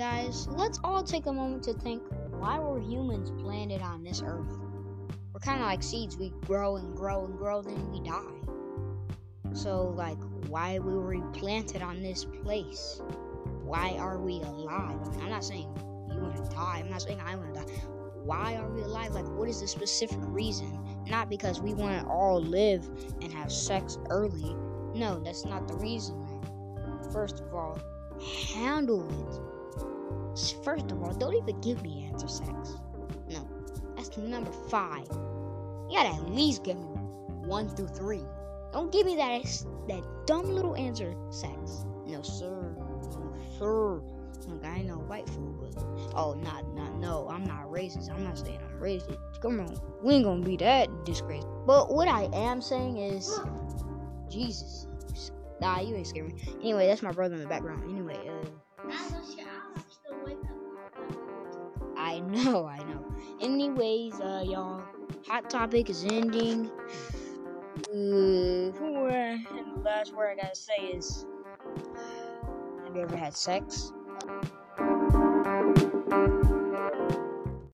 is let's all take a moment to think why were humans planted on this earth? We're kind of like seeds. We grow and grow and grow, then we die. So, like, why were we planted on this place? Why are we alive? I mean, I'm not saying you want to die. I'm not saying I want to die. Why are we alive? Like, what is the specific reason? Not because we want to all live and have sex early. No, that's not the reason. First of all, handle it. First of all, don't even give me answer sex. No, that's number five. You gotta at least give me one through three. Don't give me that that dumb little answer sex. No sir, no sir. Look, I ain't no white food, but oh, not, not, no, I'm not racist. I'm not saying I'm racist. Come on, we ain't gonna be that disgrace. But what I am saying is, Jesus, nah, you ain't scared me. Anyway, that's my brother in the background. Anyway, uh. I know, I know. Anyways, uh, y'all, hot topic is ending. Uh, and the last word I gotta say is, have you ever had sex?